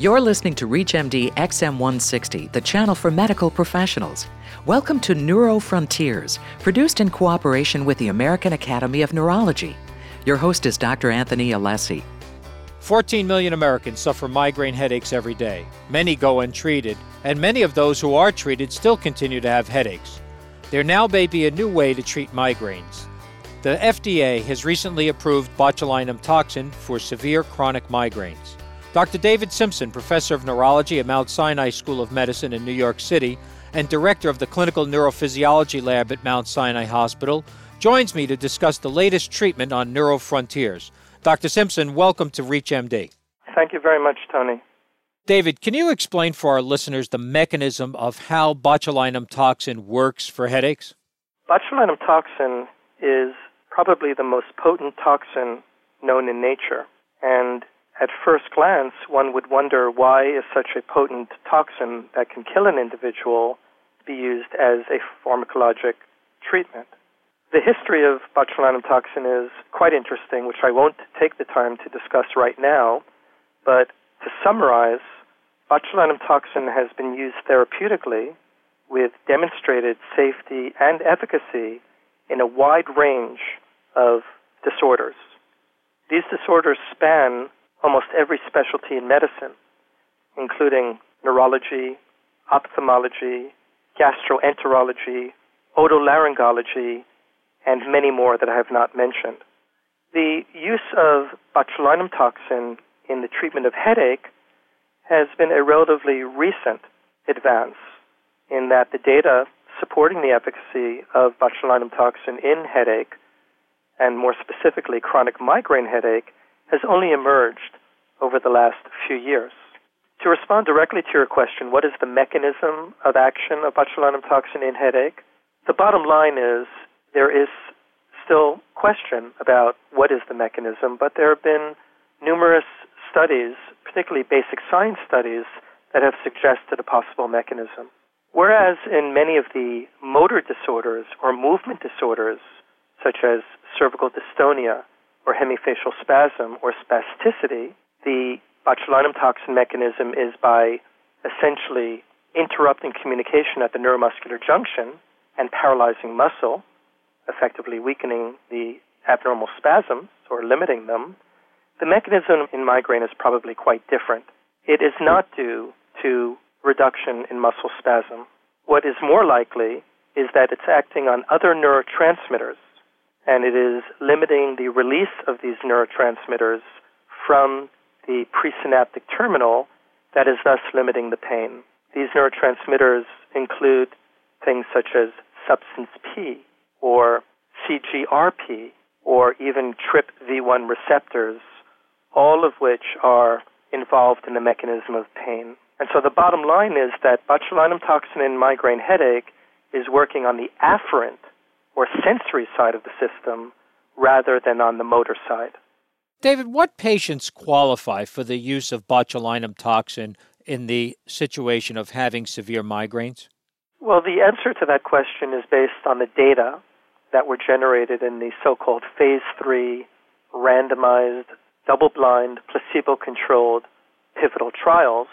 You're listening to ReachMD XM160, the channel for medical professionals. Welcome to Neuro Frontiers, produced in cooperation with the American Academy of Neurology. Your host is Dr. Anthony Alessi. 14 million Americans suffer migraine headaches every day. Many go untreated, and many of those who are treated still continue to have headaches. There now may be a new way to treat migraines. The FDA has recently approved botulinum toxin for severe chronic migraines. Dr. David Simpson, professor of neurology at Mount Sinai School of Medicine in New York City and director of the Clinical Neurophysiology Lab at Mount Sinai Hospital, joins me to discuss the latest treatment on Neuro Frontiers. Dr. Simpson, welcome to ReachMD. Thank you very much, Tony. David, can you explain for our listeners the mechanism of how botulinum toxin works for headaches? Botulinum toxin is probably the most potent toxin known in nature. And at first glance, one would wonder why is such a potent toxin that can kill an individual be used as a pharmacologic treatment. The history of botulinum toxin is quite interesting, which I won't take the time to discuss right now, but to summarize, botulinum toxin has been used therapeutically with demonstrated safety and efficacy in a wide range of disorders. These disorders span almost every specialty in medicine, including neurology, ophthalmology, gastroenterology, otolaryngology, and many more that I have not mentioned. The use of botulinum toxin in the treatment of headache has been a relatively recent advance in that the data supporting the efficacy of botulinum toxin in headache, and more specifically chronic migraine headache, has only emerged over the last few years. To respond directly to your question, what is the mechanism of action of botulinum toxin in headache? The bottom line is there is still question about what is the mechanism, but there have been numerous studies, particularly basic science studies, that have suggested a possible mechanism. Whereas in many of the motor disorders or movement disorders, such as cervical dystonia or hemifacial spasm or spasticity, the botulinum toxin mechanism is by essentially interrupting communication at the neuromuscular junction and paralyzing muscle, effectively weakening the abnormal spasms or limiting them. The mechanism in migraine is probably quite different. It is not due to reduction in muscle spasm. What is more likely is that it's acting on other neurotransmitters and it is limiting the release of these neurotransmitters from the presynaptic terminal that is thus limiting the pain. These neurotransmitters include things such as substance P or CGRP or even TRPV1 receptors, all of which are involved in the mechanism of pain. And so the bottom line is that botulinum toxin in migraine headache is working on the afferent or sensory side of the system rather than on the motor side. David, what patients qualify for the use of botulinum toxin in the situation of having severe migraines? Well, the answer to that question is based on the data that were generated in the so called phase three randomized, double blind, placebo controlled pivotal trials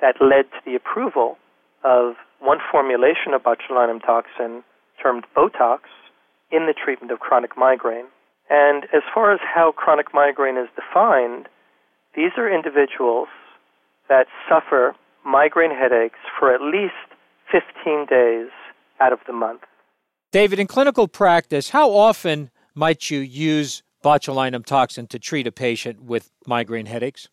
that led to the approval of one formulation of botulinum toxin termed Botox in the treatment of chronic migraine. And as far as how chronic migraine is defined, these are individuals that suffer migraine headaches for at least 15 days out of the month. David, in clinical practice, how often might you use botulinum toxin to treat a patient with migraine headaches?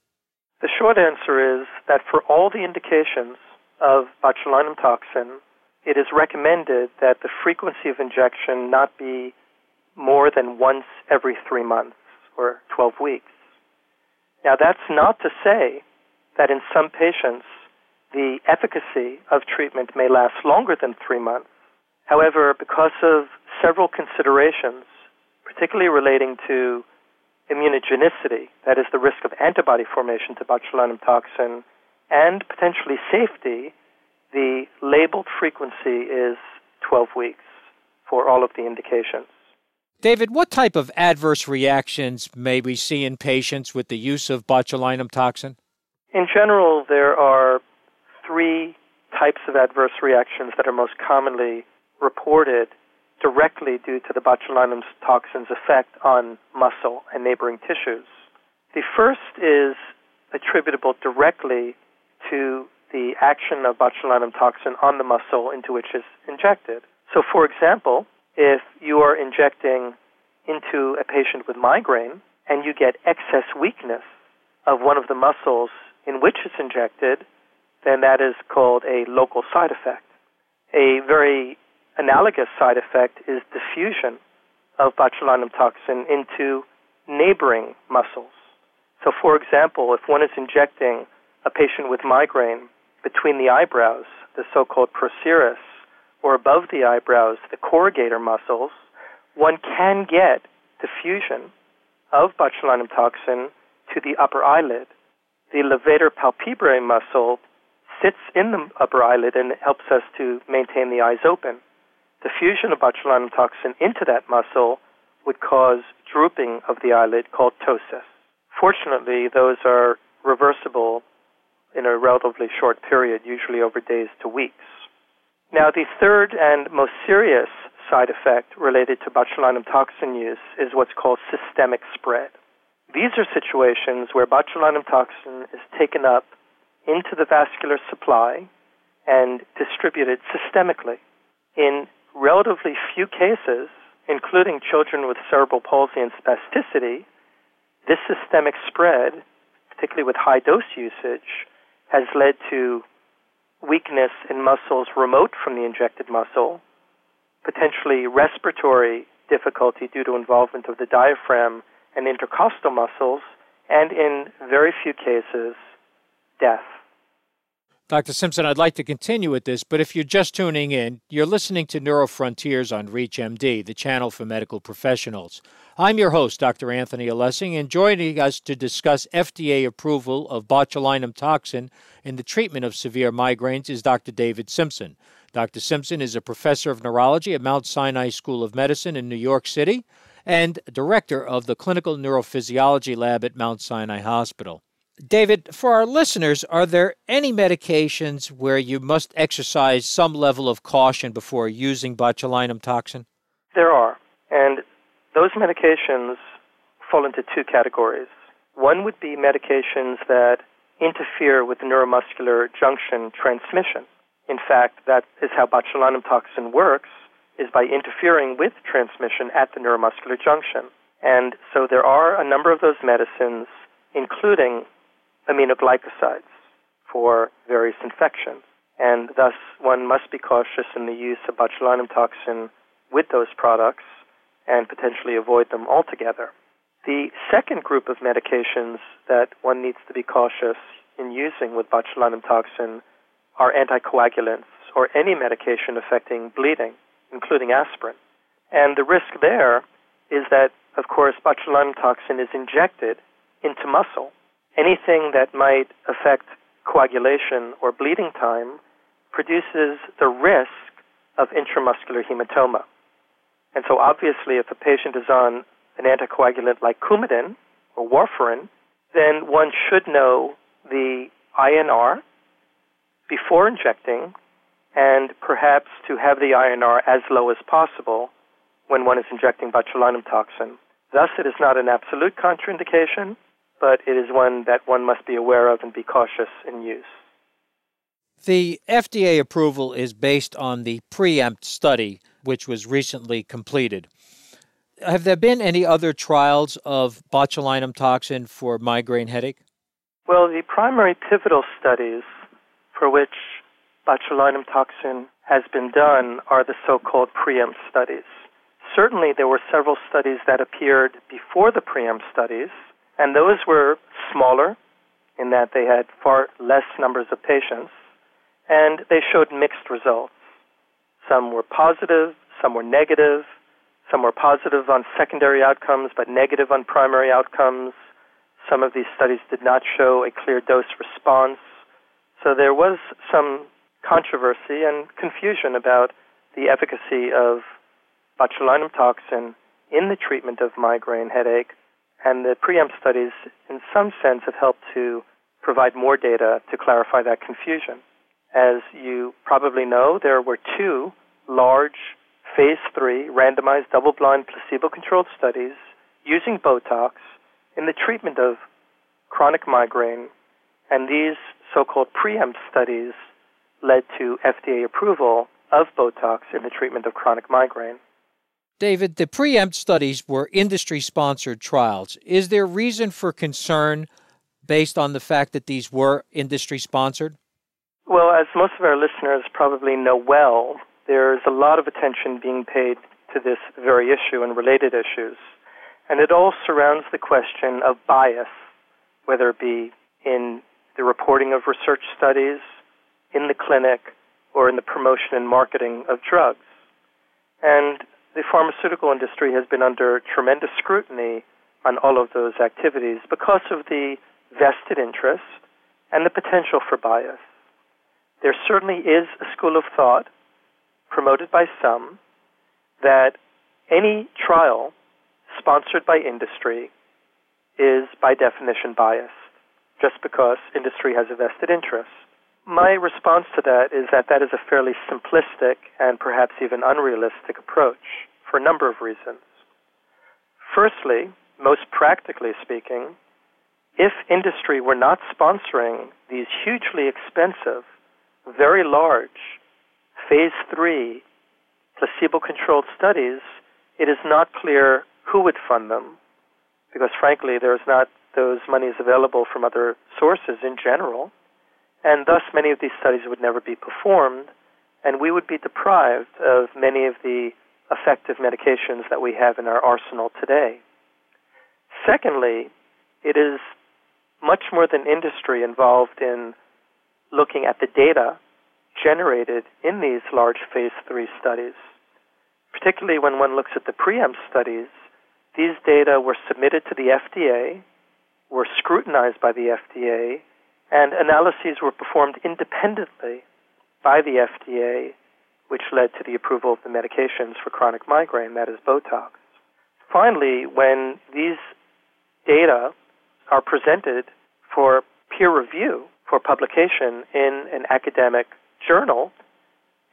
The short answer is that for all the indications of botulinum toxin, it is recommended that the frequency of injection not be more than once every three months or 12 weeks. Now, that's not to say that in some patients the efficacy of treatment may last longer than three months. However, because of several considerations, particularly relating to immunogenicity, that is, the risk of antibody formation to botulinum toxin, and potentially safety, the labeled frequency is 12 weeks for all of the indications. David, what type of adverse reactions may we see in patients with the use of botulinum toxin? In general, there are three types of adverse reactions that are most commonly reported directly due to the botulinum toxin's effect on muscle and neighboring tissues. The first is attributable directly to the action of botulinum toxin on the muscle into which it's injected. So, for example, if you are injecting into a patient with migraine and you get excess weakness of one of the muscles in which it's injected, then that is called a local side effect. A very analogous side effect is diffusion of botulinum toxin into neighboring muscles. So, for example, if one is injecting a patient with migraine between the eyebrows, the so called procerus, or above the eyebrows, the corrugator muscles, one can get diffusion of botulinum toxin to the upper eyelid. The levator palpebrae muscle sits in the upper eyelid and helps us to maintain the eyes open. Diffusion of botulinum toxin into that muscle would cause drooping of the eyelid called ptosis. Fortunately, those are reversible in a relatively short period, usually over days to weeks. Now, the third and most serious side effect related to botulinum toxin use is what's called systemic spread. These are situations where botulinum toxin is taken up into the vascular supply and distributed systemically. In relatively few cases, including children with cerebral palsy and spasticity, this systemic spread, particularly with high dose usage, has led to weakness in muscles remote from the injected muscle, potentially respiratory difficulty due to involvement of the diaphragm and intercostal muscles, and in very few cases, death. Dr. Simpson, I'd like to continue with this, but if you're just tuning in, you're listening to NeuroFrontiers on ReachMD, the channel for medical professionals. I'm your host, Dr. Anthony Alessi, and joining us to discuss FDA approval of botulinum toxin in the treatment of severe migraines is Dr. David Simpson. Dr. Simpson is a professor of neurology at Mount Sinai School of Medicine in New York City and director of the Clinical Neurophysiology Lab at Mount Sinai Hospital. David, for our listeners, are there any medications where you must exercise some level of caution before using botulinum toxin? There are. And those medications fall into two categories. One would be medications that interfere with neuromuscular junction transmission. In fact, that is how botulinum toxin works, is by interfering with transmission at the neuromuscular junction. And so there are a number of those medicines, including aminoglycosides for various infections. And thus, one must be cautious in the use of botulinum toxin with those products and potentially avoid them altogether. The second group of medications that one needs to be cautious in using with botulinum toxin are anticoagulants or any medication affecting bleeding, including aspirin. And the risk there is that, of course, botulinum toxin is injected into muscle anything that might affect coagulation or bleeding time produces the risk of intramuscular hematoma. And so, obviously, if a patient is on an anticoagulant like Coumadin or warfarin, then one should know the INR before injecting and perhaps to have the INR as low as possible when one is injecting botulinum toxin. Thus, it is not an absolute contraindication, but it is one that one must be aware of and be cautious in use. The FDA approval is based on the PREEMPT study, which was recently completed. Have there been any other trials of botulinum toxin for migraine headache? Well, the primary pivotal studies for which botulinum toxin has been done are the so called PREEMPT studies. Certainly, there were several studies that appeared before the PREEMPT studies, and those were smaller in that they had far less numbers of patients, and they showed mixed results. Some were positive, some were negative, some were positive on secondary outcomes but negative on primary outcomes. Some of these studies did not show a clear dose response. So there was some controversy and confusion about the efficacy of botulinum toxin in the treatment of migraine headache and the PREEMPT studies, in some sense, have helped to provide more data to clarify that confusion. As you probably know, there were two large phase three randomized double blind placebo controlled studies using Botox in the treatment of chronic migraine, and these so called preempt studies led to FDA approval of Botox in the treatment of chronic migraine. David, the preempt studies were industry sponsored trials. Is there reason for concern based on the fact that these were industry sponsored? Well, as most of our listeners probably know well, there's a lot of attention being paid to this very issue and related issues. And it all surrounds the question of bias, whether it be in the reporting of research studies, in the clinic, or in the promotion and marketing of drugs. And the pharmaceutical industry has been under tremendous scrutiny on all of those activities because of the vested interest and the potential for bias. There certainly is a school of thought promoted by some that any trial sponsored by industry is by definition biased just because industry has a vested interest. My response to that is that that is a fairly simplistic and perhaps even unrealistic approach for a number of reasons. Firstly, most practically speaking, if industry were not sponsoring these hugely expensive, very large, phase three placebo controlled studies, it is not clear who would fund them because, frankly, there's not those monies available from other sources in general and thus many of these studies would never be performed, and we would be deprived of many of the effective medications that we have in our arsenal today. Secondly, it is much more than industry involved in looking at the data generated in these large phase three studies. Particularly when one looks at the preempt studies, these data were submitted to the FDA, were scrutinized by the FDA, and analyses were performed independently by the FDA, which led to the approval of the medications for chronic migraine, that is Botox. Finally, when these data are presented for peer review, for publication in an academic journal,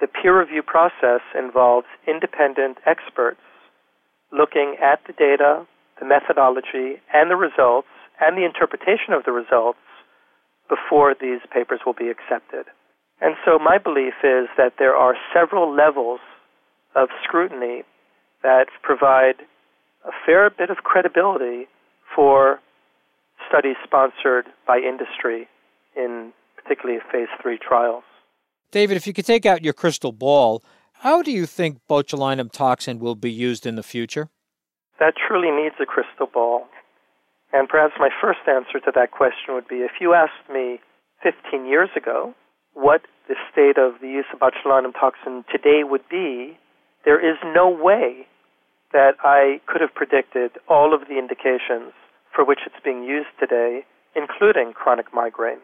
the peer review process involves independent experts looking at the data, the methodology, and the results, and the interpretation of the results before these papers will be accepted. And so my belief is that there are several levels of scrutiny that provide a fair bit of credibility for studies sponsored by industry in particularly phase three trials. David, if you could take out your crystal ball, how do you think botulinum toxin will be used in the future? That truly needs a crystal ball. And perhaps my first answer to that question would be if you asked me 15 years ago what the state of the use of botulinum toxin today would be, there is no way that I could have predicted all of the indications for which it's being used today, including chronic migraine.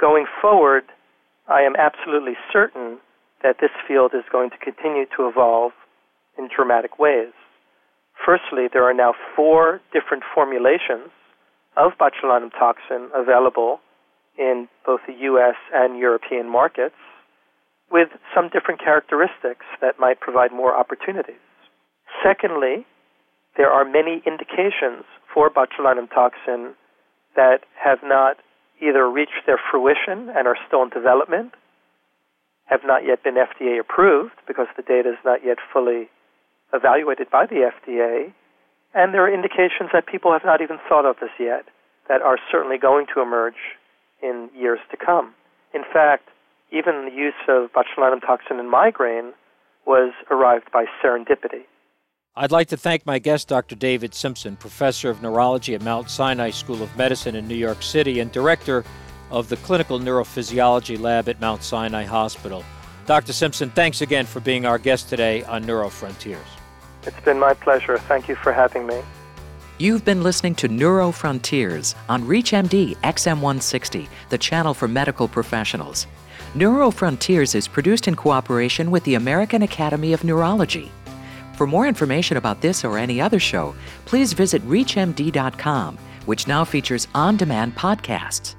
Going forward, I am absolutely certain that this field is going to continue to evolve in dramatic ways. Firstly, there are now four different formulations of botulinum toxin available in both the U.S. and European markets with some different characteristics that might provide more opportunities. Secondly, there are many indications for botulinum toxin that have not either reached their fruition and are still in development, have not yet been FDA approved because the data is not yet fully evaluated by the FDA, and there are indications that people have not even thought of this yet that are certainly going to emerge in years to come. In fact, even the use of botulinum toxin in migraine was arrived by serendipity. I'd like to thank my guest, Dr. David Simpson, professor of neurology at Mount Sinai School of Medicine in New York City and director of the Clinical Neurophysiology Lab at Mount Sinai Hospital. Dr. Simpson, thanks again for being our guest today on NeuroFrontiers. It's been my pleasure. Thank you for having me. You've been listening to NeuroFrontiers on ReachMD XM160, the channel for medical professionals. NeuroFrontiers is produced in cooperation with the American Academy of Neurology. For more information about this or any other show, please visit ReachMD.com, which now features on demand podcasts.